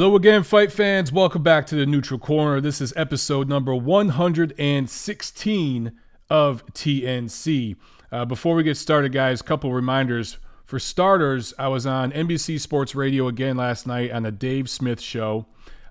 Hello again, fight fans. Welcome back to the Neutral Corner. This is episode number 116 of TNC. Uh, before we get started, guys, a couple reminders. For starters, I was on NBC Sports Radio again last night on the Dave Smith Show.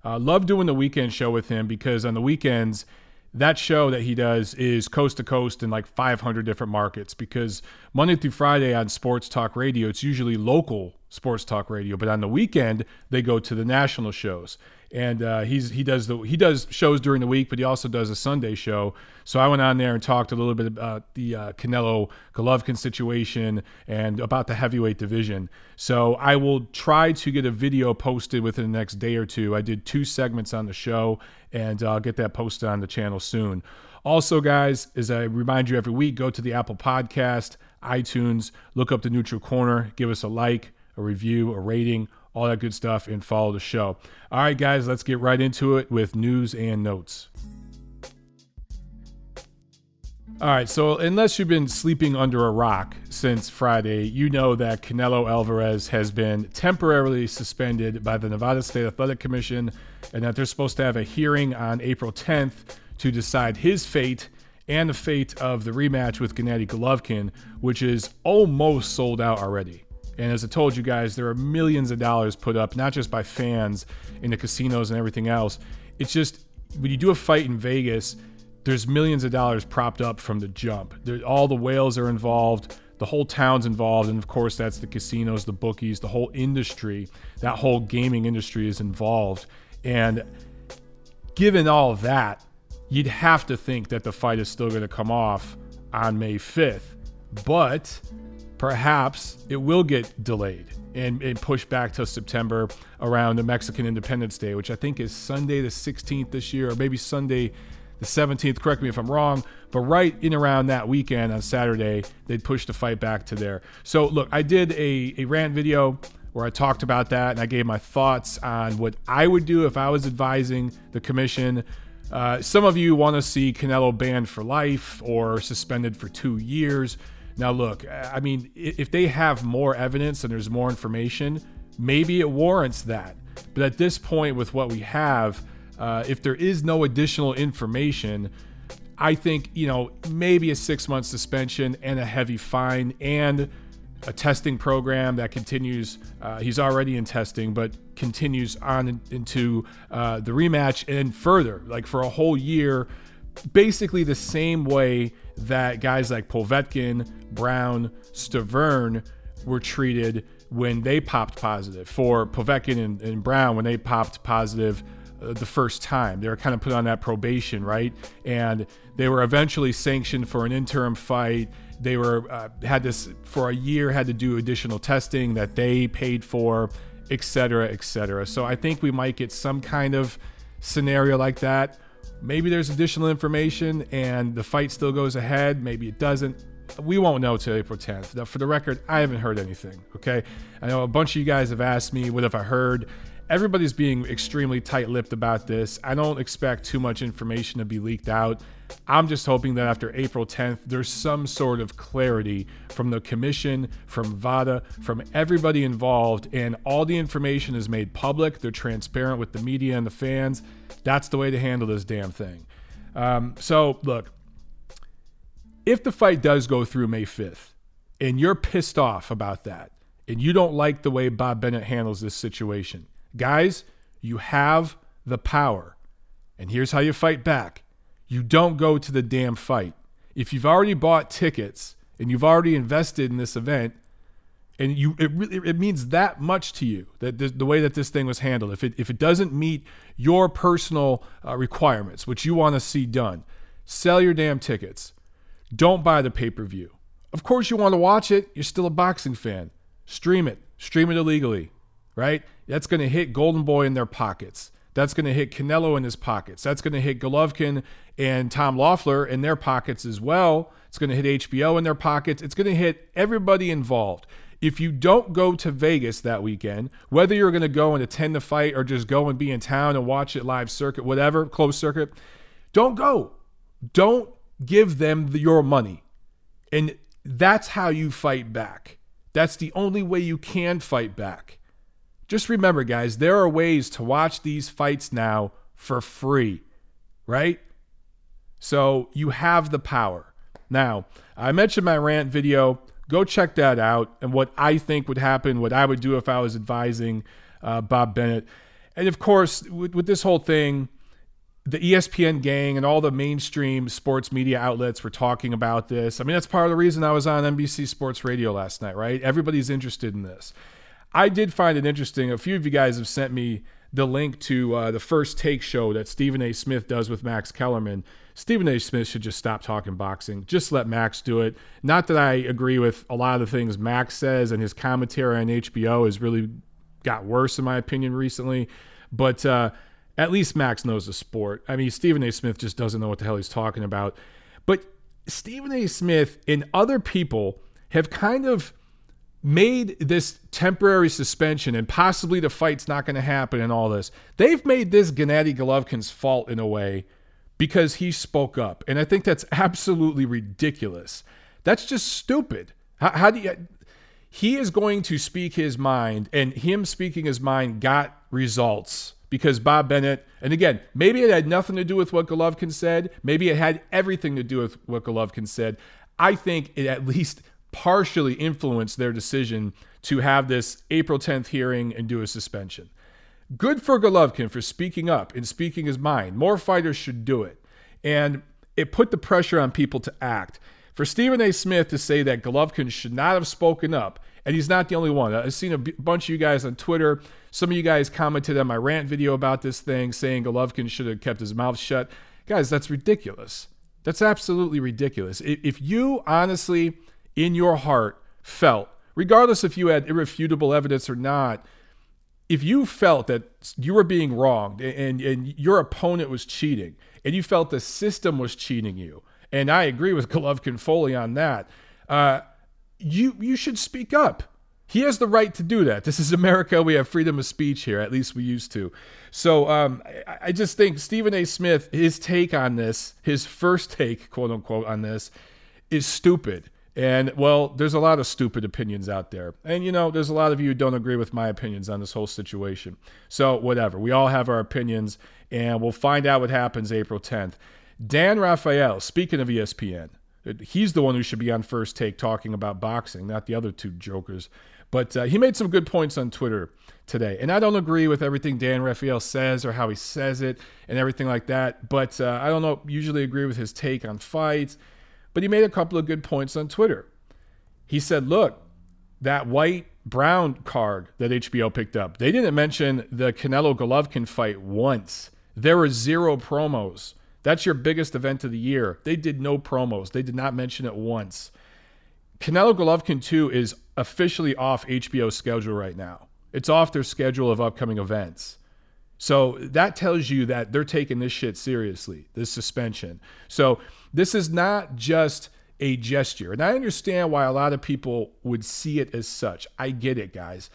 Uh, love doing the weekend show with him because on the weekends, that show that he does is coast to coast in like 500 different markets because Monday through Friday on Sports Talk Radio, it's usually local sports talk radio. But on the weekend, they go to the national shows, and uh, he's he does the he does shows during the week, but he also does a Sunday show. So I went on there and talked a little bit about the uh, Canelo Golovkin situation and about the heavyweight division. So I will try to get a video posted within the next day or two. I did two segments on the show, and I'll get that posted on the channel soon. Also, guys, as I remind you every week, go to the Apple Podcast, iTunes, look up the Neutral Corner, give us a like a review, a rating, all that good stuff, and follow the show. All right, guys, let's get right into it with news and notes. All right, so unless you've been sleeping under a rock since Friday, you know that Canelo Alvarez has been temporarily suspended by the Nevada State Athletic Commission and that they're supposed to have a hearing on April 10th to decide his fate and the fate of the rematch with Gennady Golovkin, which is almost sold out already. And as I told you guys, there are millions of dollars put up, not just by fans in the casinos and everything else. It's just when you do a fight in Vegas, there's millions of dollars propped up from the jump. There, all the whales are involved, the whole town's involved, and of course, that's the casinos, the bookies, the whole industry, that whole gaming industry is involved. And given all that, you'd have to think that the fight is still going to come off on May 5th. But perhaps it will get delayed and, and pushed back to September around the Mexican Independence Day, which I think is Sunday the 16th this year, or maybe Sunday the 17th. Correct me if I'm wrong, but right in around that weekend on Saturday, they'd push the fight back to there. So, look, I did a, a rant video where I talked about that and I gave my thoughts on what I would do if I was advising the commission. Uh, some of you want to see Canelo banned for life or suspended for two years. Now, look, I mean, if they have more evidence and there's more information, maybe it warrants that. But at this point, with what we have, uh, if there is no additional information, I think, you know, maybe a six month suspension and a heavy fine and a testing program that continues. Uh, he's already in testing, but continues on in, into uh, the rematch and further, like for a whole year, basically the same way that guys like Povetkin, Browne, Stiverne were treated when they popped positive. For Povetkin and, and Browne, when they popped positive the first time, they were kind of put on that probation, right? And they were eventually sanctioned for an interim fight. They were uh, had this for a year, had to do additional testing that they paid for, et cetera, et cetera. So I think we might get some kind of scenario like that Maybe there's additional information and the fight still goes ahead. Maybe it doesn't. We won't know till April 10th. Now, for the record, I haven't heard anything. Okay. I know a bunch of you guys have asked me, what if I heard? Everybody's being extremely tight lipped about this. I don't expect too much information to be leaked out. I'm just hoping that after April 10th, there's some sort of clarity from the commission, from VADA, from everybody involved, and all the information is made public. They're transparent with the media and the fans. That's the way to handle this damn thing. Um, so, look, if the fight does go through May 5th, and you're pissed off about that, and you don't like the way Bob Bennett handles this situation, guys, you have the power. And here's how you fight back. You don't go to the damn fight. If you've already bought tickets and you've already invested in this event, and you it really it means that much to you that the, the, way that this thing was handled. If it if it doesn't meet your personal uh, requirements which you want to see done sell your damn tickets. Don't buy the pay-per-view. Of course you want to watch it. You're still a boxing fan. Stream it. Stream it illegally right that's going to hit golden boy in their pockets that's going to hit Canelo in his pockets. That's going to hit Golovkin and Tom Loeffler in their pockets as well. It's going to hit HBO in their pockets. It's going to hit everybody involved. If you don't go to Vegas that weekend, whether you're going to go and attend the fight or just go and be in town and watch it live circuit, whatever, closed circuit, don't go. Don't give them the, your money. And that's how you fight back. That's the only way you can fight back. Just remember, guys, there are ways to watch these fights now for free, right? So you have the power. Now, I mentioned my rant video. Go check that out and what I think would happen, what I would do if I was advising uh, Bob Bennett. And of course, with, with this whole thing, the ESPN gang and all the mainstream sports media outlets were talking about this. I mean, that's part of the reason I was on NBC Sports Radio last night, right? Everybody's interested in this. I did find it interesting. A few of you guys have sent me the link to uh, the first take show that Stephen A. Smith does with Max Kellerman. Stephen A. Smith should just stop talking boxing. Just let Max do it. Not that I agree with a lot of the things Max says, and his commentary on HBO has really got worse, in my opinion, recently. But uh, at least Max knows the sport. I mean, Stephen A. Smith just doesn't know what the hell he's talking about. But Stephen A. Smith and other people have kind of made this temporary suspension and possibly the fight's not going to happen and all this. They've made this Gennady Golovkin's fault in a way because he spoke up. And I think that's absolutely ridiculous. That's just stupid. How, how do you. He is going to speak his mind, and him speaking his mind got results because Bob Bennett, and again, maybe it had nothing to do with what Golovkin said. Maybe it had everything to do with what Golovkin said. I think it at least partially influenced their decision to have this April 10th hearing and do a suspension. Good for Golovkin for speaking up and speaking his mind. More fighters should do it. And it put the pressure on people to act. For Stephen A. Smith to say that Golovkin should not have spoken up, and he's not the only one. I've seen a b- bunch of you guys on Twitter some of you guys commented on my rant video about this thing, saying Golovkin should have kept his mouth shut. Guys, that's ridiculous. That's absolutely ridiculous. If you honestly, in your heart, felt, regardless if you had irrefutable evidence or not, if you felt that you were being wronged and, and your opponent was cheating, and you felt the system was cheating you, and I agree with Golovkin Foley on that, uh, you you should speak up. He has the right to do that. This is America. We have freedom of speech here. At least we used to. So um, I, I just think Stephen A. Smith, his take on this, his first take, quote unquote, on this, is stupid. And well, there's a lot of stupid opinions out there. And you know, there's a lot of you who don't agree with my opinions on this whole situation. So whatever. We all have our opinions, and we'll find out what happens April 10th. Dan Rafael, speaking of ESPN, he's the one who should be on first take talking about boxing, not the other two jokers. But uh, he made some good points on Twitter today. And I don't agree with everything Dan Rafael says or how he says it and everything like that. But uh, I don't know, usually agree with his take on fights. But he made a couple of good points on Twitter. He said, look, that Whyte Browne card that HBO picked up, they didn't mention the Canelo Golovkin fight once. There were zero promos. That's your biggest event of the year. They did no promos. They did not mention it once. Canelo Golovkin 2 is officially off HBO's schedule right now. It's off their schedule of upcoming events. So that tells you that they're taking this shit seriously, this suspension. So this is not just a gesture. And I understand why a lot of people would see it as such. I get it, guys.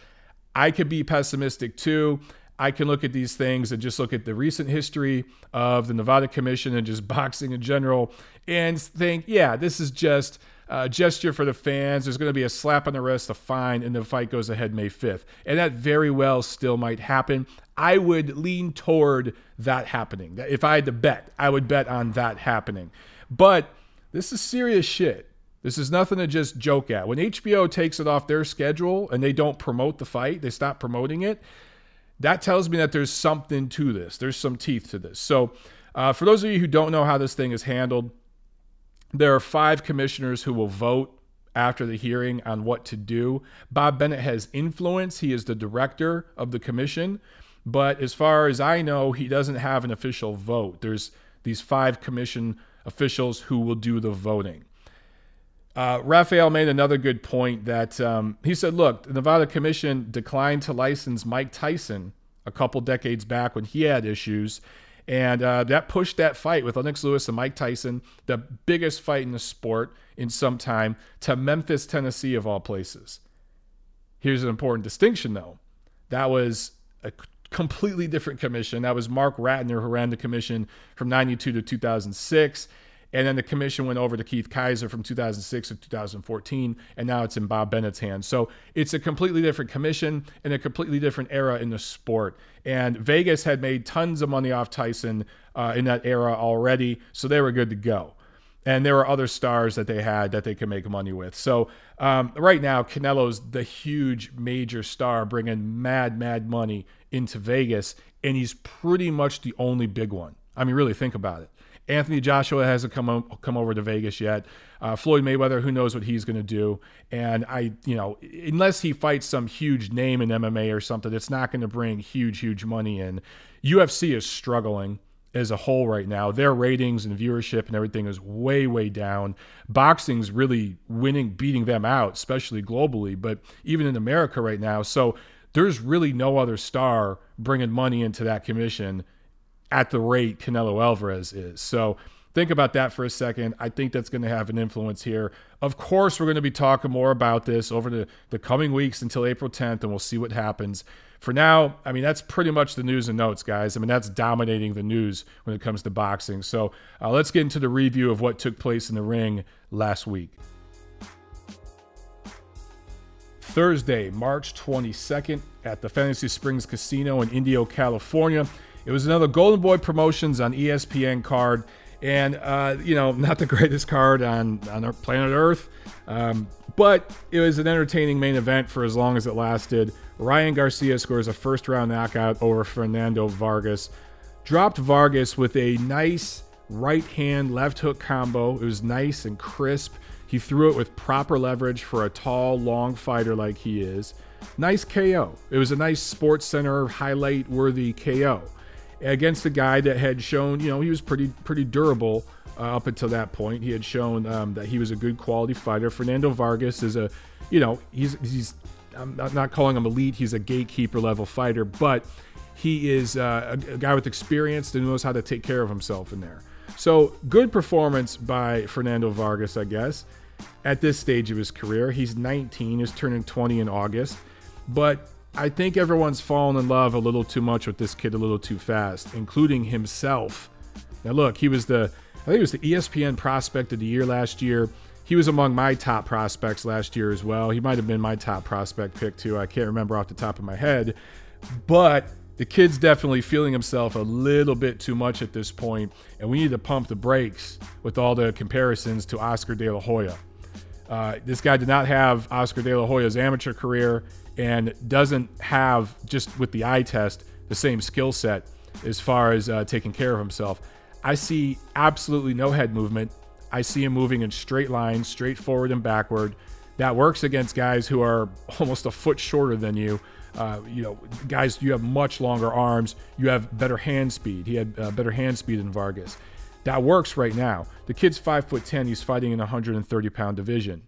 I could be pessimistic too. I can look at these things and just look at the recent history of the Nevada Commission and just boxing in general and think, yeah, this is just uh, gesture for the fans. There's going to be a slap on the wrist, a fine, and the fight goes ahead May 5th. And that very well still might happen. I would lean toward that happening. If I had to bet, I would bet on that happening. But this is serious shit. This is nothing to just joke at. When HBO takes it off their schedule and they don't promote the fight, they stop promoting it, that tells me that there's something to this. There's some teeth to this. So, uh, for those of you who don't know how this thing is handled, there are five commissioners who will vote after the hearing on what to do. Bob Bennett has influence. He is the director of the commission. But as far as I know, he doesn't have an official vote. There's these five commission officials who will do the voting. Uh, Rafael made another good point that um, he said, look, the Nevada Commission declined to license Mike Tyson a couple decades back when he had issues. And uh, that pushed that fight with Lennox Lewis and Mike Tyson, the biggest fight in the sport in some time, to Memphis, Tennessee, of all places. Here's an important distinction, though. That was a completely different commission. That was Marc Ratner who ran the commission from 92 to 2006. And then the commission went over to Keith Kizer from 2006 to 2014, and now it's in Bob Bennett's hands. So it's a completely different commission and a completely different era in the sport. And Vegas had made tons of money off Tyson uh, in that era already, so they were good to go. And there were other stars that they had that they could make money with. So um, right now, Canelo's the huge major star bringing mad, mad money into Vegas, and he's pretty much the only big one. I mean, really think about it. Anthony Joshua hasn't come come over to Vegas yet. Uh, Floyd Mayweather, who knows what he's going to do? And I, you know, unless he fights some huge name in MMA or something, it's not going to bring huge, huge money in. UFC is struggling as a whole right now. Their ratings and viewership and everything is way, way down. Boxing's really winning, beating them out, especially globally, but even in America right now. So there's really no other star bringing money into that commission at the rate Canelo Alvarez is. So think about that for a second. I think that's going to have an influence here. Of course, we're going to be talking more about this over the, the coming weeks until April 10th, and we'll see what happens. For now, I mean, that's pretty much the news and notes, guys. I mean, that's dominating the news when it comes to boxing. So uh, let's get into the review of what took place in the ring last week. Thursday, March 22nd, at the Fantasy Springs Casino in Indio, California. It was another Golden Boy Promotions on ESPN card, and uh, you know, not the greatest card on on planet Earth, um, but it was an entertaining main event for as long as it lasted. Ryan Garcia scores a first round knockout over Fernando Vargas. Dropped Vargas with a nice right hand left hook combo. It was nice and crisp. He threw it with proper leverage for a tall, long fighter like he is. Nice KO. It was a nice Sports Center highlight worthy KO against a guy that had shown, you know, he was pretty pretty durable uh, up until that point. He had shown um, that he was a good quality fighter. Fernando Vargas is a, you know, he's he's I'm not calling him elite. He's a gatekeeper level fighter, but he is uh, a, a guy with experience that knows how to take care of himself in there. So good performance by Fernando Vargas, I guess. At this stage of his career, he's 19, is turning 20 in August, but I think everyone's fallen in love a little too much with this kid a little too fast, including himself. Now, look, he was the, I think he was the ESPN prospect of the year last year. He was among my top prospects last year as well. He might have been my top prospect pick too. I can't remember off the top of my head. But the kid's definitely feeling himself a little bit too much at this point, and we need to pump the brakes with all the comparisons to Oscar De La Hoya. Uh, this guy did not have Oscar De La Hoya's amateur career and doesn't have, just with the eye test, the same skill set as far as uh, taking care of himself. I see absolutely no head movement. I see him moving in straight lines, straight forward and backward. That works against guys who are almost a foot shorter than you. Uh, you know, guys, you have much longer arms. You have better hand speed. He had uh, better hand speed than Vargas. That works right now. The kid's five foot ten. He's fighting in a 130 pound division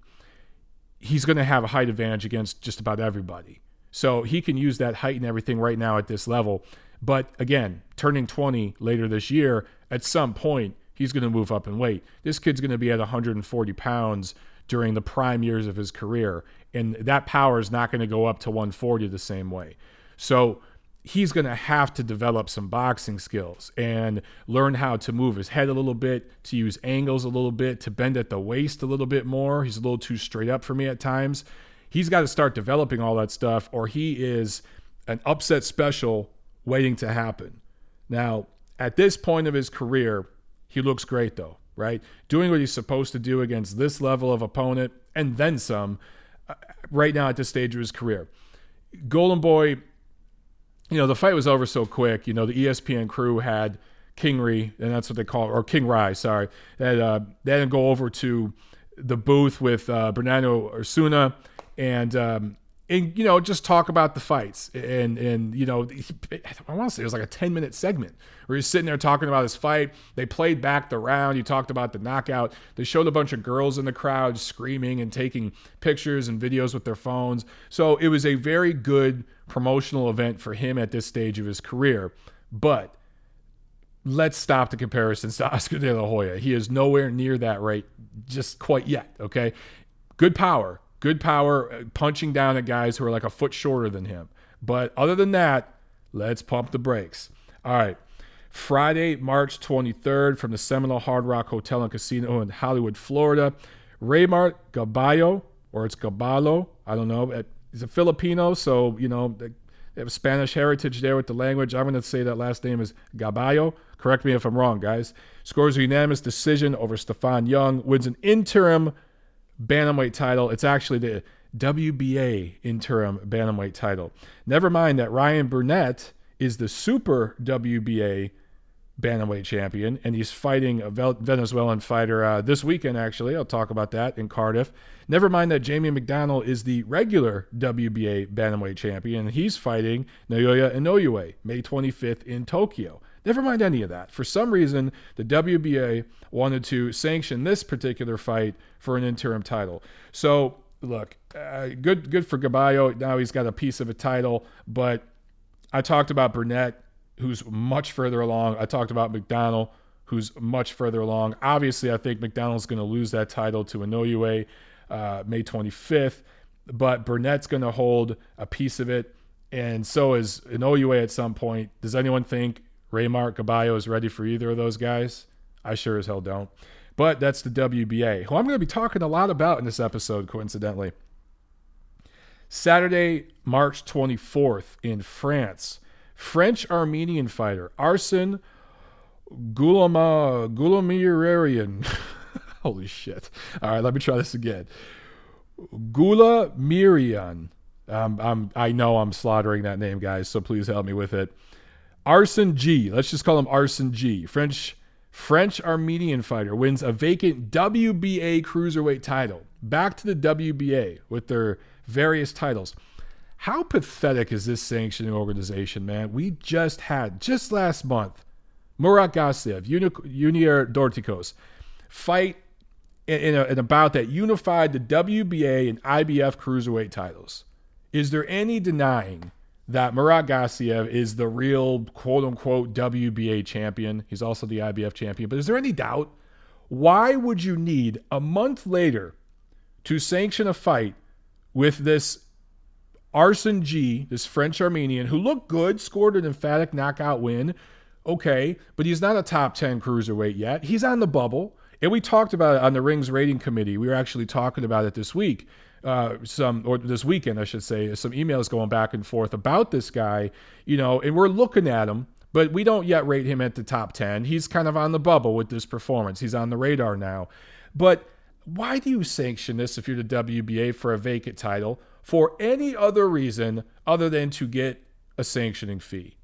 he's going to have a height advantage against just about everybody. So he can use that height and everything right now at this level. But again, turning 20 later this year, at some point, he's going to move up in weight. This kid's going to be at 140 pounds during the prime years of his career. And that power is not going to go up to 140 the same way. So he's going to have to develop some boxing skills and learn how to move his head a little bit, to use angles a little bit, to bend at the waist a little bit more. He's a little too straight up for me at times. He's got to start developing all that stuff, or he is an upset special waiting to happen. Now, at this point of his career, he looks great though, right? Doing what he's supposed to do against this level of opponent and then some uh, right now at this stage of his career. Golden Boy you know, the fight was over so quick. You know, the ESPN crew had Kingery, and that's what they call or King Rai, sorry. That uh, they to go over to the booth with uh, Bernardo Osuna and um, and you know just talk about the fights and and you know I want to say it was like a 10 minute segment where he's sitting there talking about his fight they played back the round he talked about the knockout they showed a bunch of girls in the crowd screaming and taking pictures and videos with their phones so it was a very good promotional event for him at this stage of his career. But let's stop the comparisons to Oscar De La Hoya. He is nowhere near that right just quite yet. Okay. Good power, good power, uh, punching down at guys who are like a foot shorter than him. But other than that, let's pump the brakes. All right. Friday, March 23rd, from the Seminole Hard Rock Hotel and Casino in Hollywood, Florida. Raymart Gaballo, or it's Gaballo, I don't know. He's a Filipino, so, you know, they have Spanish heritage there with the language. I'm going to say that last name is Gaballo. Correct me if I'm wrong, guys. Scores a unanimous decision over Stephon Young, wins an interim bantamweight title. It's actually the WBA interim bantamweight title. Never mind that Ryan Burnett is the super WBA bantamweight champion, and he's fighting a Venezuelan fighter uh, this weekend. Actually, I'll talk about that in Cardiff. Never mind that Jamie McDonnell is the regular WBA bantamweight champion, and he's fighting Naoya Inoue May 25th in Tokyo. Never mind any of that. For some reason, the WBA wanted to sanction this particular fight for an interim title. So, look, uh, good, good for Gaballo. Now he's got a piece of a title, but I talked about Burnett who's much further along. I talked about McDonald, who's much further along. Obviously, I think McDonald's going to lose that title to Inoue uh, May 25th, but Burnett's going to hold a piece of it, and so is Inoue at some point. Does anyone think Raymart Gaballo is ready for either of those guys? I sure as hell don't. But that's the WBA, who I'm going to be talking a lot about in this episode, coincidentally. Saturday, March 24th in France. French Armenian fighter Arsen Gulama Gulamirarian. Holy shit. All right, let me try this again. Gula Mirian. Um, I know I'm slaughtering that name, guys, so please help me with it. Arsen G. Let's just call him Arson G. French French Armenian fighter wins a vacant WBA cruiserweight title. Back to the WBA with their various titles. How pathetic is this sanctioning organization, man? We just had, just last month, Murat Gassiev, Junior Dorticos, fight in, a, in a bout that unified the WBA and IBF cruiserweight titles. Is there any denying that Murat Gassiev is the real quote unquote WBA champion? He's also the IBF champion. But is there any doubt? Why would you need a month later to sanction a fight with this Arsen G, this French Armenian, who looked good, scored an emphatic knockout win. Okay, but he's not a top 10 cruiserweight yet. He's on the bubble. And we talked about it on the Rings Rating Committee. We were actually talking about it this week, uh, some or this weekend, I should say. Some emails going back and forth about this guy, you know, and we're looking at him, but we don't yet rate him at the top 10. He's kind of on the bubble with this performance. He's on the radar now. But why do you sanction this if you're the WBA for a vacant title? for any other reason other than to get a sanctioning fee.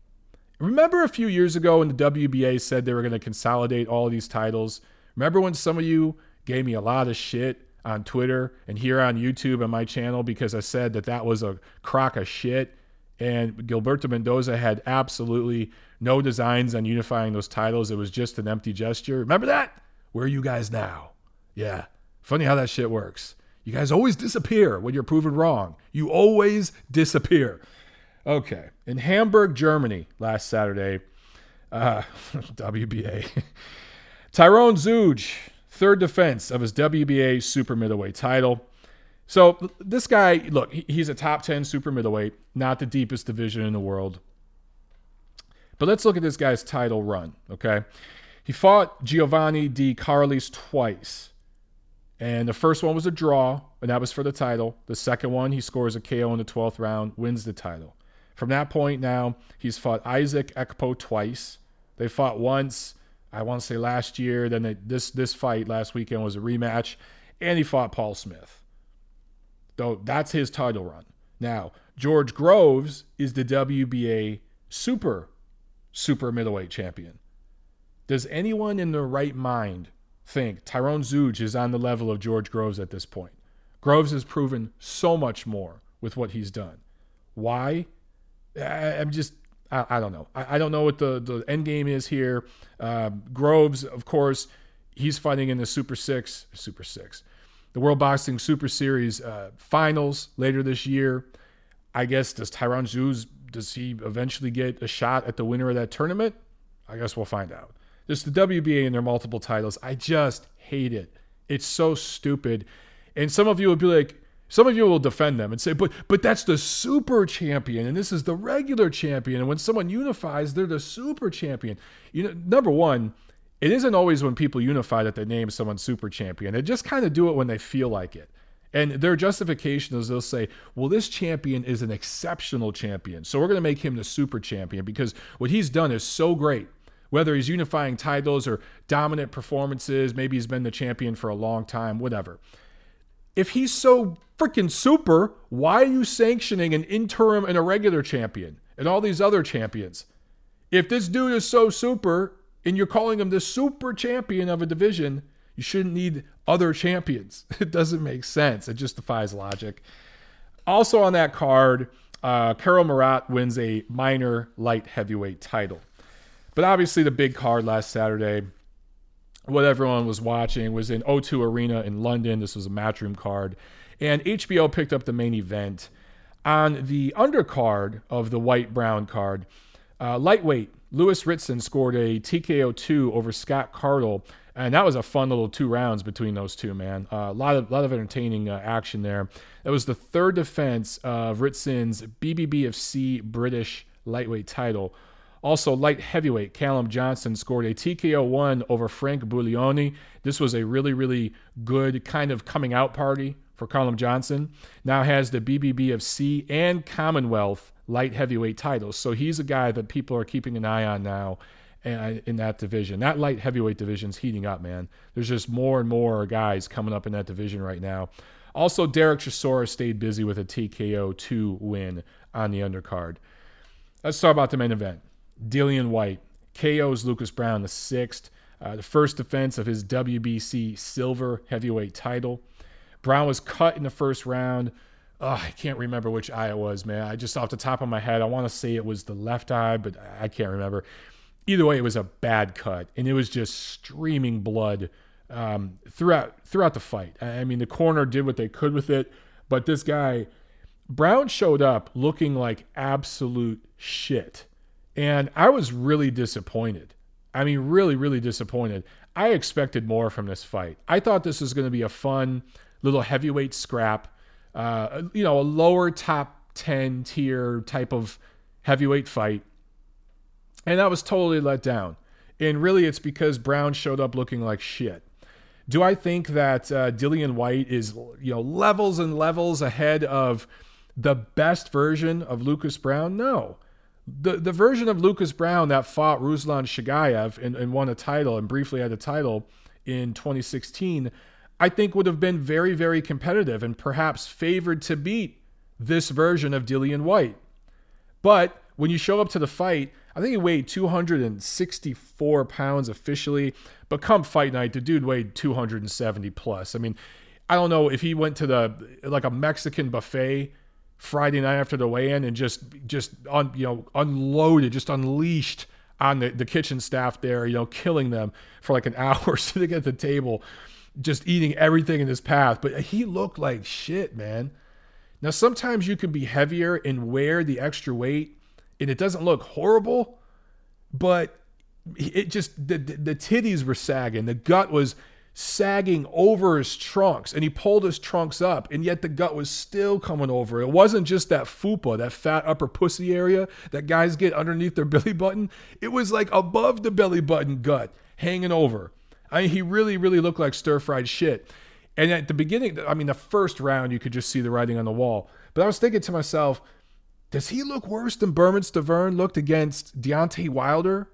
Remember a few years ago when the WBA said they were going to consolidate all these titles? Remember when some of you gave me a lot of shit on Twitter and here on YouTube and my channel because I said that that was a crock of shit and Gilberto Mendoza had absolutely no designs on unifying those titles. It was just an empty gesture. Remember that? Where are you guys now? Yeah. Funny how that shit works. You guys always disappear when you're proven wrong. You always disappear. Okay. In Hamburg, Germany, last Saturday, uh, WBA, Tyrone Zeuge, third defense of his WBA super middleweight title. So this guy, look, he's a top 10 super middleweight, not the deepest division in the world. But let's look at this guy's title run, okay? He fought Giovanni Di Carlis twice. And the first one was a draw, and that was for the title. The second one, he scores a KO in the 12th round, wins the title. From that point now, he's fought Isaac Ekpo twice. They fought once, I want to say last year. Then they, this this fight last weekend was a rematch, and he fought Paul Smith. Though that's his title run. Now George Groves is the WBA super super middleweight champion. Does anyone in their right mind think Tyrone Zeuge is on the level of George Groves at this point. Groves has proven so much more with what he's done. Why? I, am just I, I, don't know. I, I, don't know what the the end game is here. Uh, Groves, of course, he's fighting in the Super Six, Super Six, the World Boxing Super Series uh, finals later this year. I guess does Tyrone Zeuge does he eventually get a shot at the winner of that tournament? I guess we'll find out. Just the WBA and their multiple titles. I just hate it. It's so stupid. And some of you would be like, Some of you will defend them and say, but but that's the super champion, and this is the regular champion. And when someone unifies, they're the super champion. You know, number one, it isn't always when people unify that they name someone super champion. They just kind of do it when they feel like it. And their justification is they'll say, well, this champion is an exceptional champion. So we're going to make him the super champion because what he's done is so great. Whether he's unifying titles or dominant performances, maybe he's been the champion for a long time, whatever. If he's so freaking super, why are you sanctioning an interim and a regular champion and all these other champions? If this dude is so super and you're calling him the super champion of a division, you shouldn't need other champions. It doesn't make sense. It just defies logic. Also on that card, uh, Karo Murat wins a minor light heavyweight title. But obviously, the big card last Saturday, what everyone was watching was in O2 Arena in London. This was a matchroom card. And HBO picked up the main event. On the undercard of the Whyte Browne card, uh, lightweight Lewis Ritson scored a TKO 2 over Scott Cardle. And that was a fun little two rounds between those two, man. Uh, a lot of lot of entertaining uh, action there. That was the third defense of Ritson's BBBFC British lightweight title. Also, light heavyweight Callum Johnson scored a TKO 1 over Frank Buglioni. This was a really, really good kind of coming out party for Callum Johnson. Now has the BBBFC and Commonwealth light heavyweight titles. So he's a guy that people are keeping an eye on now uh, in that division. That light heavyweight division's heating up, man. There's just more and more guys coming up in that division right now. Also, Derek Chisora stayed busy with a TKO 2 win on the undercard. Let's talk about the main event. Dillian Whyte KO's Lucas Browne the sixth, uh, the first defense of his WBC silver heavyweight title. Browne was cut in the first round. Oh, I can't remember which eye it was, man. I just off the top of my head, I want to say it was the left eye, but I can't remember. Either way, it was a bad cut, and it was just streaming blood um, throughout throughout the fight. I mean, the corner did what they could with it, but this guy Browne showed up looking like absolute shit. And I was really disappointed. I mean, really, really disappointed. I expected more from this fight. I thought this was going to be a fun little heavyweight scrap, uh, you know, a lower top 10 tier type of heavyweight fight. And I was totally let down. And really, it's because Browne showed up looking like shit. Do I think that uh, Dillian Whyte is, you know, levels and levels ahead of the best version of Lucas Browne? No the the version of Lucas Browne that fought Ruslan Chagaev and, and won a title and briefly had a title in 2016, I think would have been very, very competitive and perhaps favored to beat this version of Dillian Whyte. But when you show up to the fight, I think he weighed 264 pounds officially, but come fight night, the dude weighed 270 plus. I mean, I don't know if he went to the like a Mexican buffet Friday night after the weigh-in and just just un, you know unloaded, just unleashed on the, the kitchen staff there, you know, killing them for like an hour sitting at the table, just eating everything in his path. But he looked like shit, man. Now sometimes you can be heavier and wear the extra weight, and it doesn't look horrible, but it just the, the titties were sagging, the gut was sagging over his trunks and he pulled his trunks up and yet the gut was still coming over. It wasn't just that fupa, that fat upper pussy area that guys get underneath their belly button. It was like above the belly button gut hanging over. I mean, he really, really looked like stir fried shit. And at the beginning, I mean, the first round, you could just see the writing on the wall. But I was thinking to myself, does he look worse than Bermane Stiverne looked against Deontay Wilder,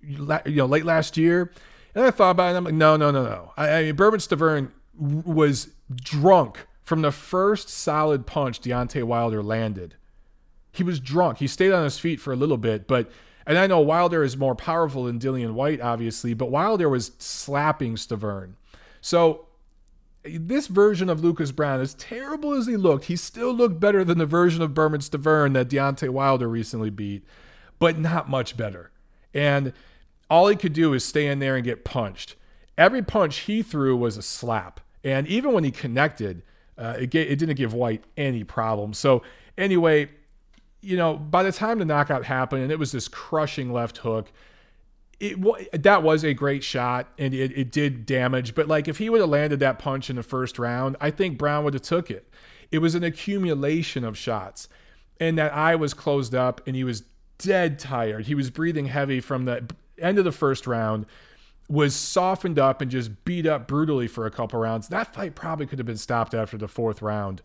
you know, late last year? And I thought about it, I'm like, no, no, no, no. I, I mean, Bermane Stiverne was drunk from the first solid punch Deontay Wilder landed. He was drunk. He stayed on his feet for a little bit, but and I know Wilder is more powerful than Dillian Whyte, obviously, but Wilder was slapping Stiverne. So this version of Lucas Browne, as terrible as he looked, he still looked better than the version of Bermane Stiverne that Deontay Wilder recently beat, but not much better. And all he could do is stay in there and get punched. Every punch he threw was a slap. And even when he connected, uh, it, it didn't give Whyte any problem. So, anyway, you know, by the time the knockout happened and it was this crushing left hook, it, that was a great shot and it, it did damage. But like if he would have landed that punch in the first round, I think Browne would have took it. It was an accumulation of shots, and that eye was closed up and he was dead tired. He was breathing heavy from the end of the first round. Was softened up and just beat up brutally for a couple rounds. That fight probably could have been stopped after the fourth round.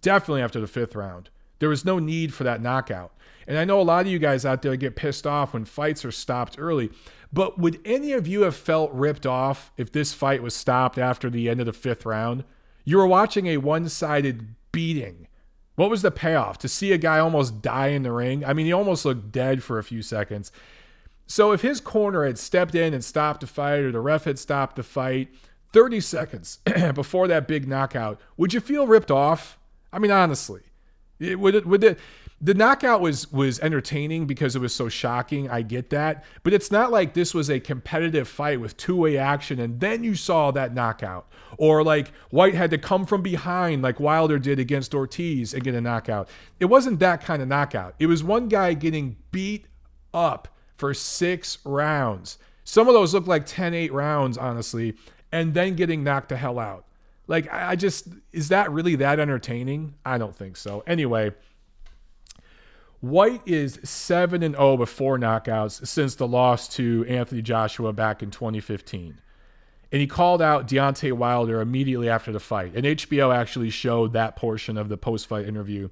Definitely after the fifth round. There was no need for that knockout. And I know a lot of you guys out there get pissed off when fights are stopped early. But would any of you have felt ripped off if this fight was stopped after the end of the fifth round? You were watching a one sided beating. What was the payoff? To see a guy almost die in the ring? I mean, he almost looked dead for a few seconds. So if his corner had stepped in and stopped the fight, or the ref had stopped the fight 30 seconds before that big knockout, would you feel ripped off? I mean, honestly, it, would it, would it, the knockout was was entertaining because it was so shocking. I get that, but it's not like this was a competitive fight with two way action, and then you saw that knockout, or like Whyte had to come from behind like Wilder did against Ortiz and get a knockout. It wasn't that kind of knockout. It was one guy getting beat up for six rounds. Some of those look like 10-8 rounds, honestly, and then getting knocked the hell out. Like I just is that really that entertaining? I don't think so. Anyway. Whyte is 7 and 0 before knockouts since the loss to Anthony Joshua back in 2015. And he called out Deontay Wilder immediately after the fight. And HBO actually showed that portion of the post fight interview.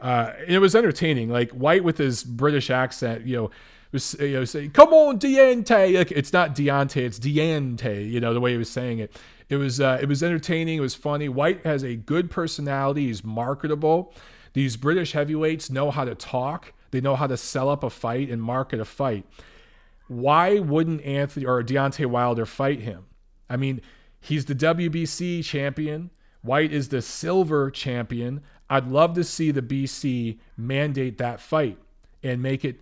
Uh, it was entertaining. Like Whyte with his British accent, you know, was you know saying, "Come on, Deontay." Like it's not Deontay, it's Deontay. You know the way he was saying it. It was uh, it was entertaining. It was funny. Whyte has a good personality. He's marketable. These British heavyweights know how to talk, they know how to sell up a fight and market a fight. Why wouldn't Anthony or Deontay Wilder fight him? I mean, he's the WBC champion. Whyte is the silver champion. I'd love to see the BC mandate that fight and make it,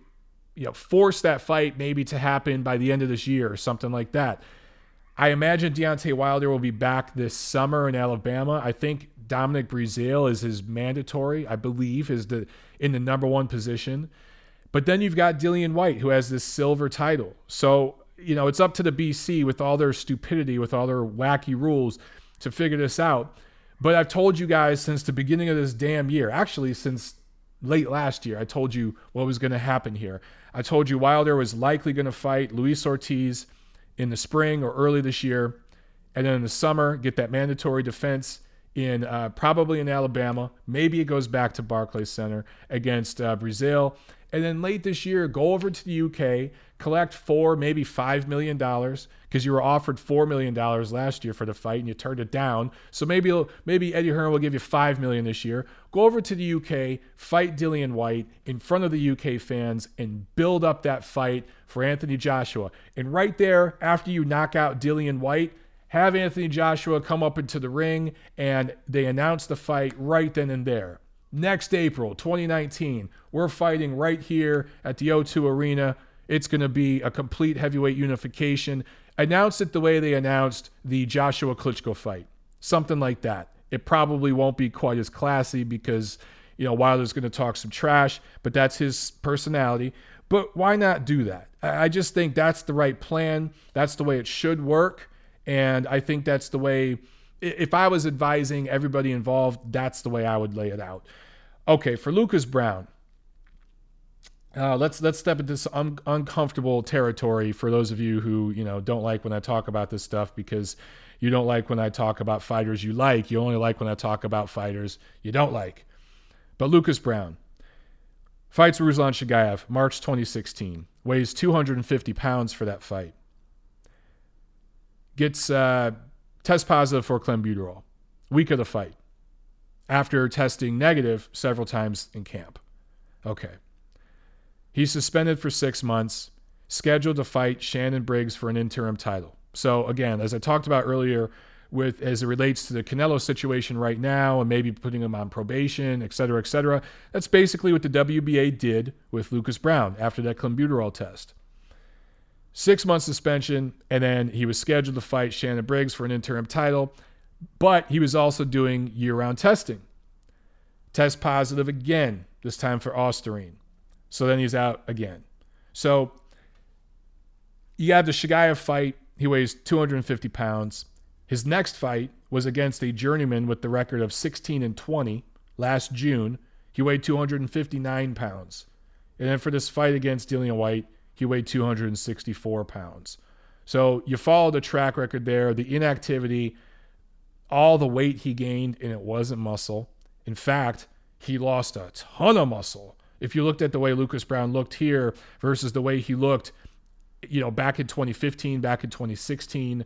you know, force that fight maybe to happen by the end of this year or something like that. I imagine Deontay Wilder will be back this summer in Alabama. I think Dominic Breazeale is his mandatory, I believe, is the in the number one position. But then you've got Dillian Whyte, who has this silver title. So, you know, it's up to the BC with all their stupidity, with all their wacky rules to figure this out. But I've told you guys since the beginning of this damn year, actually, since late last year, I told you what was going to happen here. I told you Wilder was likely going to fight Luis Ortiz in the spring or early this year, and then in the summer get that mandatory defense in uh, probably in Alabama. Maybe it goes back to Barclays Center against uh, Breazeale, and then late this year go over to the UK, collect four, maybe five million dollars because you were offered four million dollars last year for the fight and you turned it down. So maybe maybe Eddie Hearn will give you five million this year. Go over to the UK, fight Dillian Whyte in front of the UK fans, and build up that fight for Anthony Joshua. And right there, after you knock out Dillian Whyte. have Anthony Joshua come up into the ring and they announce the fight right then and there. Next April 2019, we're fighting right here at the O2 Arena. It's going to be a complete heavyweight unification. Announce it the way they announced the Joshua Klitschko fight. Something like that. It probably won't be quite as classy because, you know, Wilder's going to talk some trash, but that's his personality. But why not do that? I just think that's the right plan. That's the way it should work. And I think that's the way, if I was advising everybody involved, that's the way I would lay it out. Okay, for Lucas Browne, uh, let's let's step into some un- uncomfortable territory for those of you who you know don't like when I talk about this stuff because you don't like when I talk about fighters you like. You only like when I talk about fighters you don't like. But Lucas Browne fights Ruslan Chagaev March 2016. Weighs 250 pounds for that fight. Gets uh, test positive for clenbuterol. Week of the fight. After testing negative several times in camp. Okay. He's suspended for six months, scheduled to fight Shannon Briggs for an interim title. So again, as I talked about earlier, with as it relates to the Canelo situation right now and maybe putting him on probation, et cetera, et cetera. That's basically what the WBA did with Lucas Browne after that clenbuterol test. Six month suspension, and then he was scheduled to fight Shannon Briggs for an interim title, but he was also doing year round testing. Test positive again, this time for Ostarine. So then he's out again. So you have the Chagaev fight. He weighs 250 pounds. His next fight was against a journeyman with the record of 16 and 20 last June. He weighed 259 pounds. And then for this fight against Dillian Whyte, he weighed 264 pounds. So you follow the track record there, the inactivity, all the weight he gained, and it wasn't muscle. In fact, he lost a ton of muscle. If you looked at the way Lucas Browne looked here versus the way he looked, you know, back in 2015, back in 2016,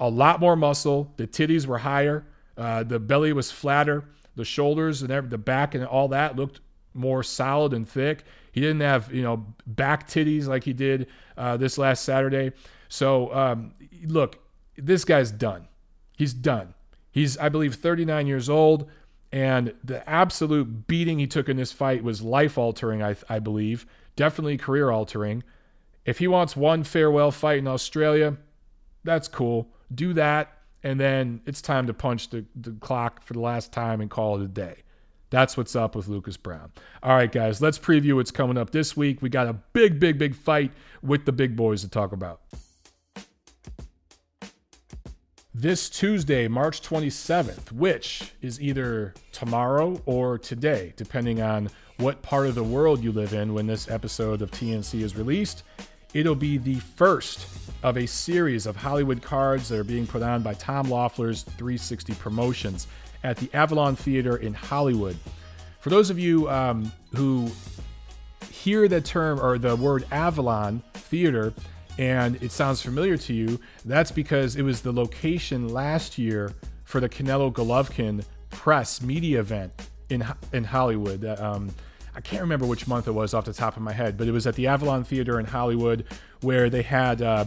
a lot more muscle. The titties were higher. Uh, the belly was flatter. The shoulders and the back and all that looked more solid and thick. He didn't have you know back titties like he did uh, this last Saturday. So um, look, this guy's done. He's done. He's I believe 39 years old, and the absolute beating he took in this fight was life altering. I, I believe definitely career altering. If he wants one farewell fight in Australia, that's cool. Do that, and then it's time to punch the, the clock for the last time and call it a day. That's what's up with Lucas Browne. All right, guys, let's preview what's coming up this week. We got a big, big, big fight with the big boys to talk about. This Tuesday, March 27th, which is either tomorrow or today, depending on what part of the world you live in when this episode of TNC is released, it'll be the first of a series of Hollywood cards that are being put on by Tom Loeffler's 360 Promotions at the Avalon Theater in Hollywood. For those of you um, who hear the term or the word Avalon Theater and it sounds familiar to you, that's because it was the location last year for the Canelo Golovkin press media event in in Hollywood. Um, I can't remember which month it was off the top of my head, but it was at the Avalon Theater in Hollywood where they had uh,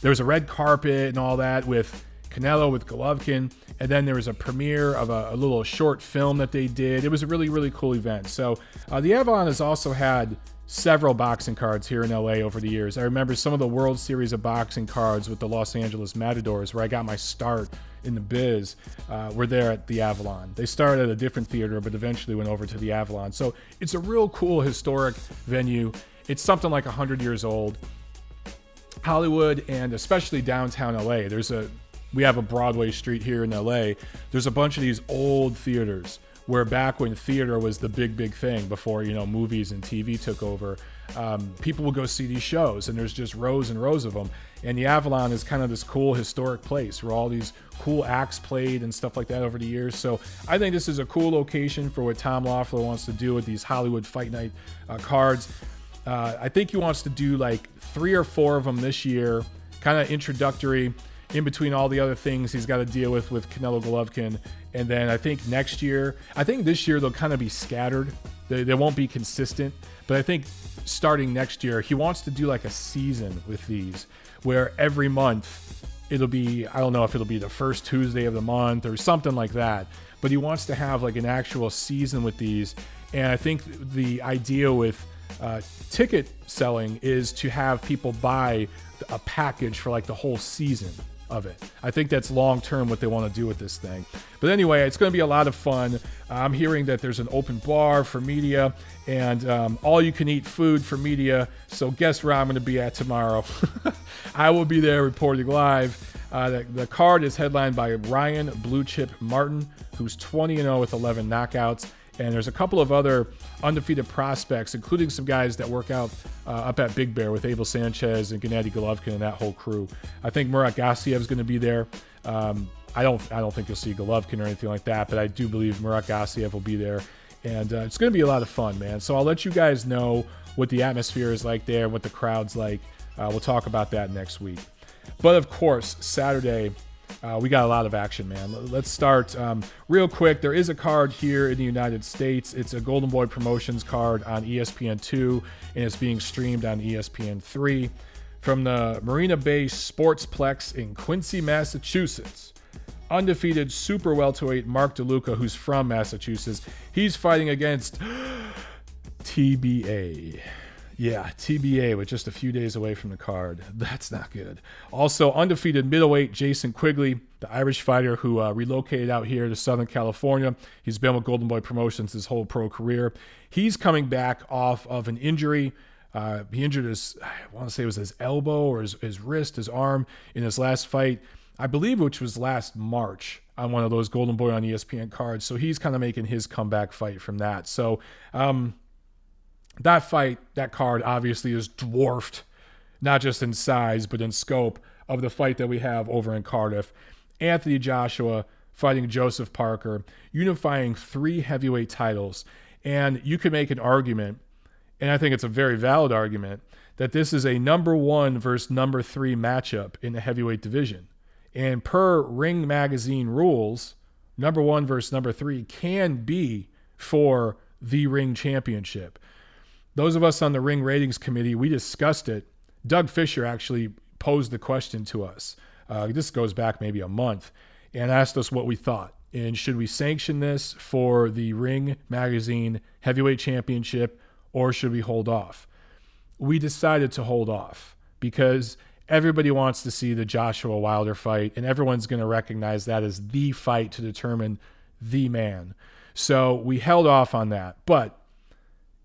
there was a red carpet and all that with Canelo with Golovkin, and then there was a premiere of a, a, little short film that they did. It was a really really cool event. So uh, the Avalon has also had several boxing cards here in LA over the years. I remember some of the World Series of boxing cards with the Los Angeles Matadors, where I got my start in the biz, uh, were there at the Avalon. They started at a different theater, but eventually went over to the Avalon. So it's a real cool historic venue. It's something like 100 years old. Hollywood and especially downtown LA. There's a we have a Broadway street here in LA. There's a bunch of these old theaters where back when theater was the big big thing before you know movies and TV took over, um, people would go see these shows and there's just rows and rows of them. And the Avalon is kind of this cool historic place where all these cool acts played and stuff like that over the years. So I think this is a cool location for what Tom Loeffler wants to do with these Hollywood Fight Night uh, cards. Uh, I think he wants to do like three or four of them this year, kind of introductory in between all the other things he's got to deal with with Canelo Golovkin. And then I think next year, I think this year they'll kind of be scattered. They, they won't be consistent. But I think starting next year, he wants to do like a season with these where every month it'll be, I don't know if it'll be the first Tuesday of the month or something like that. But he wants to have like an actual season with these. And I think the idea with uh, ticket selling is to have people buy a package for like the whole season of it. I think that's long term what they want to do with this thing. But anyway, it's going to be a lot of fun. I'm hearing that there's an open bar for media and um, all you can eat food for media. So guess where I'm going to be at tomorrow? I will be there reporting live. Uh, the, the, card is headlined by Ryan Blue Chip Martin, who's 20 0 with 11 knockouts. And there's a couple of other undefeated prospects, including some guys that work out uh, up at Big Bear with Abel Sanchez and Gennady Golovkin and that whole crew. I think Murat Gassiev is going to be there. Um, I don't, I don't think you'll see Golovkin or anything like that, but I do believe Murat Gassiev will be there, and uh, it's going to be a lot of fun, man. So I'll let you guys know what the atmosphere is like there, what the crowd's like. Uh, we'll talk about that next week. But of course, Saturday uh, we got a lot of action, man. Let's start um, real quick. There is a card here in the United States. It's a Golden Boy Promotions card on ESPN2, and it's being streamed on ESPN3 from the Marina Bay Sportsplex in Quincy, Massachusetts. Undefeated super welterweight Mark DeLuca, who's from Massachusetts, he's fighting against TBA. Yeah, TBA with just a few days away from the card. That's not good. Also, undefeated middleweight Jason Quigley, the Irish fighter who uh, relocated out here to Southern California. He's been with Golden Boy Promotions his whole pro career. He's coming back off of an injury Uh, he injured his, I want to say it was his elbow or his, his wrist, his arm in his last fight, I believe, which was last March on one of those Golden Boy on ESPN cards. So he's kind of making his comeback fight from that. So um, that fight, that card obviously is dwarfed, not just in size, but in scope of the fight that we have over in Cardiff. Anthony Joshua fighting Joseph Parker, unifying three heavyweight titles. And you could make an argument, and I think it's a very valid argument, that this is a number one versus number three matchup in the heavyweight division. And per Ring Magazine rules, number one versus number three can be for the Ring Championship. Those of us on the Ring Ratings Committee, we discussed it. Doug Fischer actually posed the question to us. Uh, this goes back maybe a month and asked us what we thought. And should we sanction this for the Ring Magazine Heavyweight Championship or should we hold off? We decided to hold off because everybody wants to see the Joshua Wilder fight, and everyone's going to recognize that as the fight to determine the man. So we held off on that. But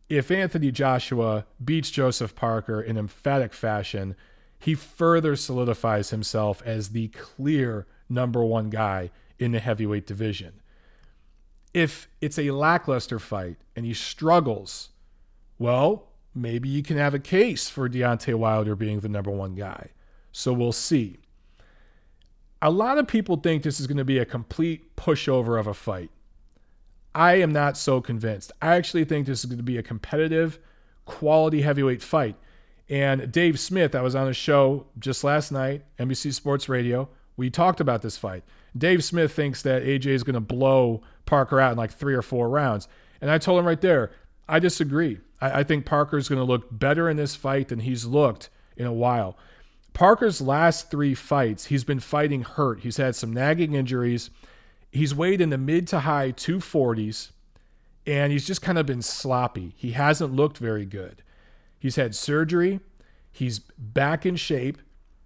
if Anthony Joshua beats Joseph Parker in emphatic fashion, he further solidifies himself as the clear number one guy in the heavyweight division. If it's a lackluster fight and he struggles, well, maybe you can have a case for Deontay Wilder being the number one guy. So we'll see. A lot of people think this is going to be a complete pushover of a fight. I am not so convinced. I actually think this is going to be a competitive, quality heavyweight fight. And Dave Smith, I was on a show just last night, NBC Sports Radio. We talked about this fight. Dave Smith thinks that AJ is going to blow Parker out in like three or four rounds. And I told him right there, I disagree. I, I think Parker is going to look better in this fight than he's looked in a while. Parker's last three fights, he's been fighting hurt. He's had some nagging injuries. He's weighed in the mid to high 240s, and he's just kind of been sloppy. He hasn't looked very good. He's had surgery. He's back in shape.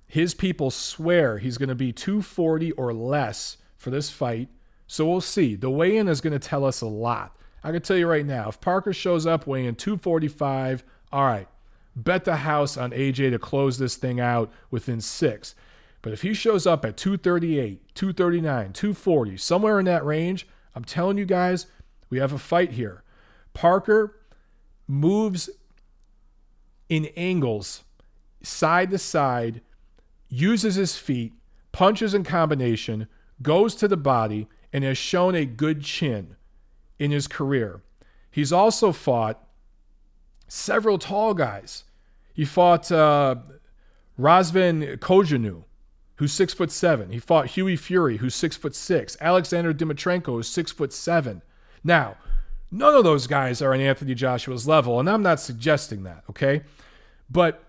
His people swear he's going to be 240 or less for this fight. So we'll see. The weigh in is going to tell us a lot. I can tell you right now if Parker shows up weighing 245, all right, bet the house on AJ to close this thing out within six. But if he shows up at 238, 239, 240, somewhere in that range, I'm telling you guys, we have a fight here. Parker moves in angles, side to side, uses his feet, punches in combination, goes to the body, and has shown a good chin in his career. He's also fought several tall guys. He fought uh, Razvan Cojanu, who's six foot seven. He fought Hughie Fury, who's six foot six. Alexander Dimitrenko is six foot seven. Now, none of those guys are on Anthony Joshua's level, and I'm not suggesting that, okay? But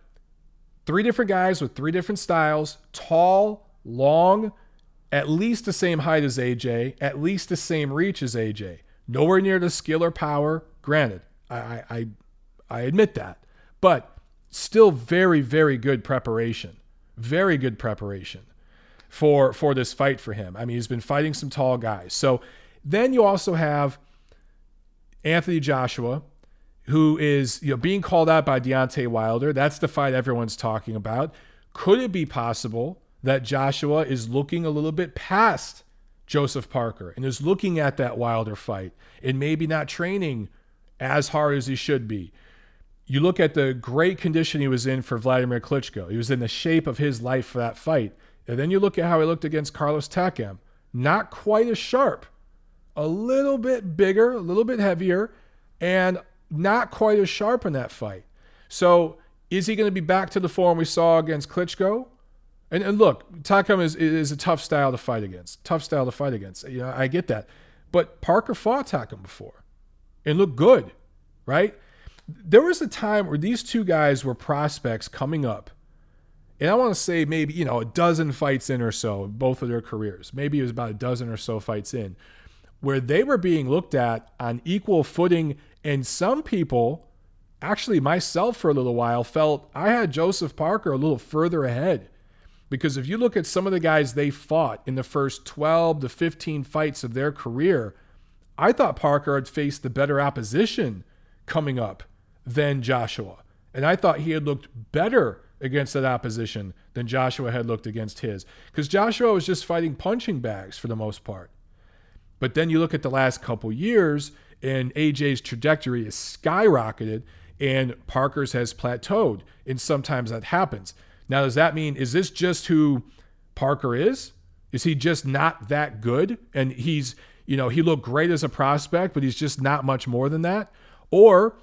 three different guys with three different styles, tall, long, at least the same height as AJ, at least the same reach as AJ. Nowhere near the skill or power. Granted, I, I, I admit that, but still very, very good preparation. Very good preparation for for this fight for him. I mean, he's been fighting some tall guys. So then you also have Anthony Joshua, who is you know being called out by Deontay Wilder. That's the fight everyone's talking about. Could it be possible that Joshua is looking a little bit past Joseph Parker and is looking at that Wilder fight and maybe not training as hard as he should be? You look at the great condition he was in for Vladimir Klitschko. He was in the shape of his life for that fight. And then you look at how he looked against Carlos Takam. Not quite as sharp, a little bit bigger, a little bit heavier, and not quite as sharp in that fight. So is he going to be back to the form we saw against Klitschko? And, and look, Takam is, is a tough style to fight against. Tough style to fight against. You know, I get that. But Parker fought Takam before and looked good, right? There was a time where these two guys were prospects coming up. And I want to say maybe, you know, a dozen fights in or so, both of their careers. Maybe it was about a dozen or so fights in, where they were being looked at on equal footing and some people, actually myself for a little while, felt I had Joseph Parker a little further ahead. Because if you look at some of the guys they fought in the first 12 to 15 fights of their career, I thought Parker had faced the better opposition coming up than Joshua. And I thought he had looked better against that opposition than Joshua had looked against his. Because Joshua was just fighting punching bags for the most part. But then you look at the last couple years, and AJ's trajectory is skyrocketed, and Parker's has plateaued. And sometimes that happens. Now, does that mean, is this just who Parker is? Is he just not that good? And he's, you know, he looked great as a prospect, but he's just not much more than that? Or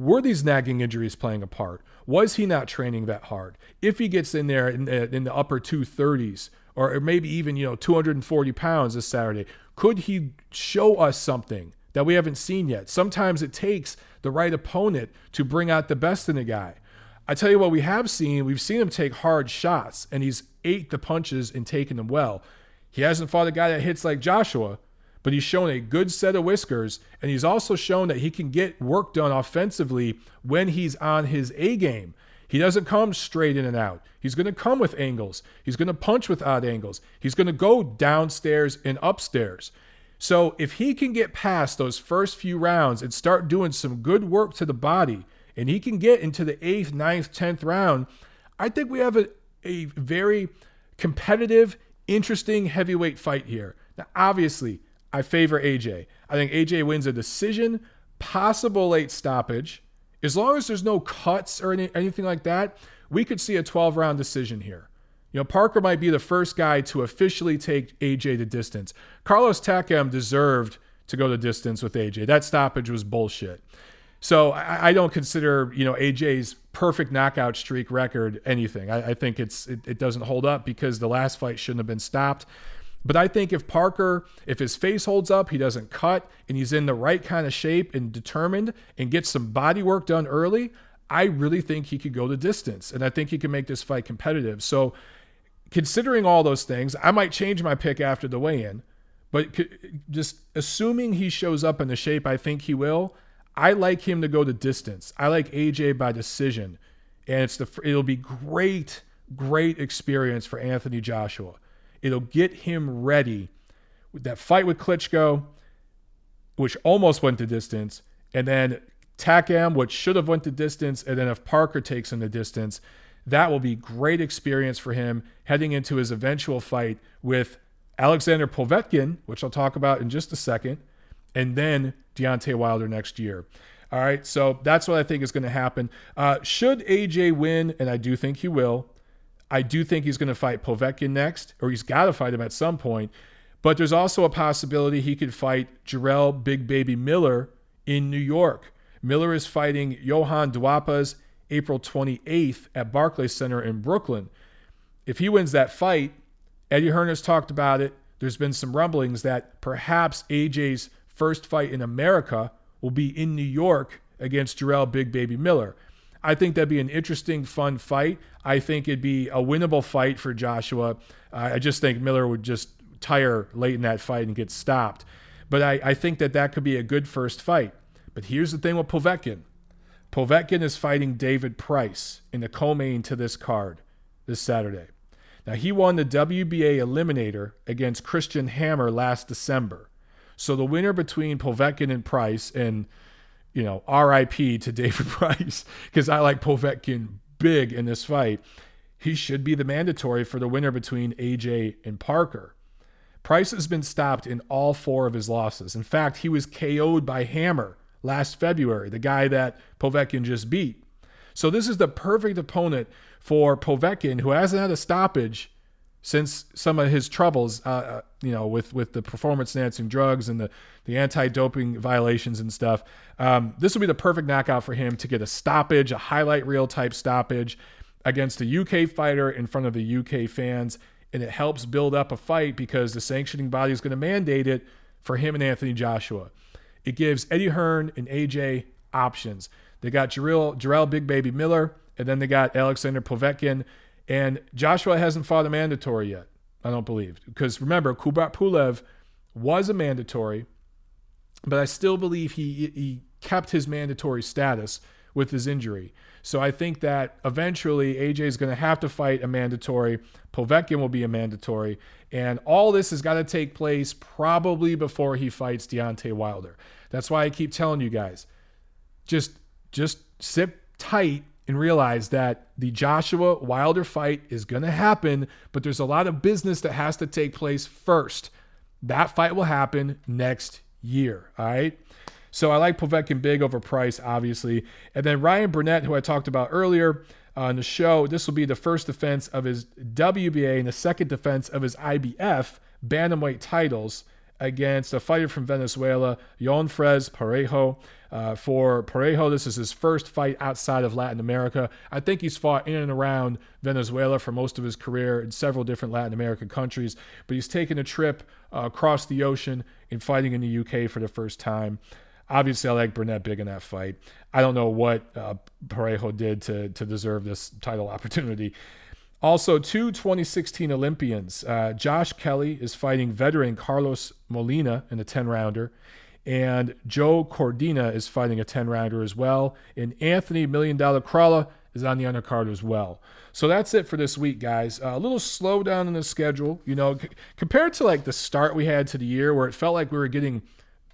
were these nagging injuries playing a part? Was he not training that hard? If he gets in there in, uh, in the upper 230s, or maybe even, you know, 240 pounds this Saturday, could he show us something that we haven't seen yet? Sometimes it takes the right opponent to bring out the best in a guy. I tell you what, we have seen, we've seen him take hard shots, and he's ate the punches and taken them well. He hasn't fought a guy that hits like Joshua, but he's shown a good set of whiskers, and he's also shown that he can get work done offensively when he's on his A game. He doesn't come straight in and out. He's going to come with angles. He's going to punch with odd angles. He's going to go downstairs and upstairs. So if he can get past those first few rounds and start doing some good work to the body, and he can get into the eighth, ninth, tenth round, I think we have a, a very competitive, interesting heavyweight fight here. Now, obviously, I favor AJ. I think AJ wins a decision, possible late stoppage. As long as there's no cuts or any, anything like that, we could see a 12 round decision here. You know, Parker might be the first guy to officially take AJ the distance. Carlos Takam deserved to go the distance with AJ. That stoppage was bullshit. So I, I don't consider you know AJ's perfect knockout streak record anything. I, I think it's it, it doesn't hold up because the last fight shouldn't have been stopped. But I think if Parker, if his face holds up, he doesn't cut, and he's in the right kind of shape and determined and gets some body work done early, I really think he could go the distance. And I think he can make this fight competitive. So considering all those things, I might change my pick after the weigh in. But just assuming he shows up in the shape I think he will, I like him to go the distance. I like AJ by decision. And it's the it'll be great, great experience for Anthony Joshua. It'll get him ready with that fight with Klitschko, which almost went the distance, and then Takam, which should have went the distance, and then if Parker takes him the distance, that will be great experience for him heading into his eventual fight with Alexander Povetkin, which I'll talk about in just a second, and then Deontay Wilder next year. All right, so that's what I think is going to happen. Uh, should AJ win, and I do think he will, I do think he's going to fight Povetkin next, or he's got to fight him at some point. But there's also a possibility he could fight Jarrell Big Baby Miller in New York. Miller is fighting Johan Duhaupas April 28th at Barclays Center in Brooklyn. If he wins that fight, Eddie Hearn has talked about it. There's been some rumblings that perhaps AJ's first fight in America will be in New York against Jarrell Big Baby Miller. I think that'd be an interesting, fun fight. I think it'd be a winnable fight for Joshua. Uh, I just think Miller would just tire late in that fight and get stopped. But I, I think that that could be a good first fight. But here's the thing with Povetkin Povetkin is fighting David Price in the co-main to this card this Saturday. Now he won the WBA Eliminator against Christian Hammer last December. So the winner between Povetkin and Price, and you know, RIP to David Price, because I like Povetkin big in this fight. He should be the mandatory for the winner between AJ and Parker. Price has been stopped in all four of his losses. In fact, he was KO'd by Hammer last February, the guy that Povetkin just beat. So this is the perfect opponent for Povetkin, who hasn't had a stoppage since some of his troubles, uh, uh, you know, with with the performance enhancing drugs and the the anti doping violations and stuff. Um, this would be the perfect knockout for him to get a stoppage, a highlight reel type stoppage against a UK fighter in front of the UK fans, and it helps build up a fight because the sanctioning body is going to mandate it for him and Anthony Joshua. It gives Eddie Hearn and AJ options. They got Jarrell, Jarrell Big Baby Miller, and then they got Alexander Povetkin. And Joshua hasn't fought a mandatory yet, I don't believe. Because remember, Kubrat Pulev was a mandatory, but I still believe he, he kept his mandatory status with his injury. So I think that eventually AJ is going to have to fight a mandatory. Povetkin will be a mandatory. And all this has got to take place probably before he fights Deontay Wilder. That's why I keep telling you guys just just sit tight and realize that the Joshua Wilder fight is going to happen, but there's a lot of business that has to take place first. That fight will happen next year. All right. So I like Povetkin big over Price, obviously. And then Ryan Burnett, who I talked about earlier uh, on the show, this will be the first defense of his WBA and the second defense of his IBF bantamweight titles against a fighter from Venezuela, Yonfres Parejo. Uh, for Parejo, this is his first fight outside of Latin America. I think he's fought in and around Venezuela for most of his career in several different Latin American countries, but he's taken a trip uh, across the ocean and fighting in the UK for the first time. Obviously, I like Burnett big in that fight. I don't know what uh, Parejo did to to deserve this title opportunity. Also, two 2016 Olympians. Uh, Josh Kelly is fighting veteran Carlos Molina in a 10 rounder, and Joe Cordina is fighting a 10 rounder as well. And Anthony Million Dollar Crolla is on the undercard as well. So that's it for this week, guys. Uh, a little slow down in the schedule, you know, c- compared to like the start we had to the year where it felt like we were getting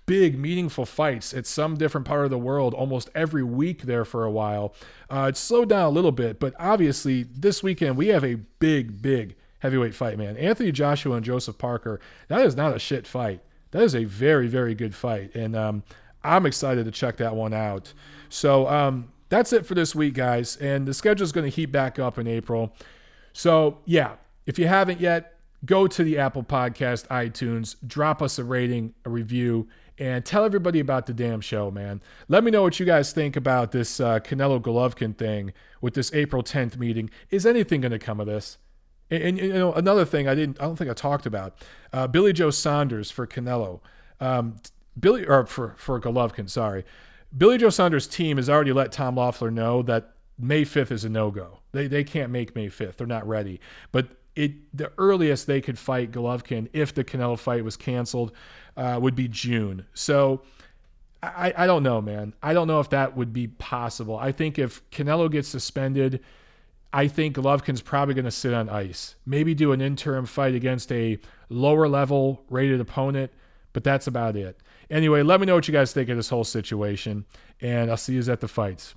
big, meaningful fights at some different part of the world almost every week there for a while. Uh, it slowed down a little bit, but obviously this weekend we have a big, big heavyweight fight, man. Anthony Joshua and Joseph Parker, that is not a shit fight. That is a very, very good fight. And um, I'm excited to check that one out. So um, that's it for this week, guys. And the schedule is going to heat back up in April. So, yeah, if you haven't yet, go to the Apple Podcast, iTunes, drop us a rating, a review, and tell everybody about the damn show, man. Let me know what you guys think about this uh, Canelo Golovkin thing with this April 10th meeting. Is anything going to come of this? And, and, you know, another thing I didn't, I don't think I talked about, uh, Billy Joe Saunders for Canelo, um, Billy or for for Golovkin, sorry. Billy Joe Saunders' team has already let Tom Loeffler know that May 5th is a no go. They they can't make May 5th. They're not ready. But it the earliest they could fight Golovkin if the Canelo fight was canceled uh, would be June. So I, I don't know, man. I don't know if that would be possible. I think if Canelo gets suspended, I think Golovkin's probably going to sit on ice. Maybe do an interim fight against a lower level rated opponent, but that's about it. Anyway, let me know what you guys think of this whole situation, and I'll see you at the fights.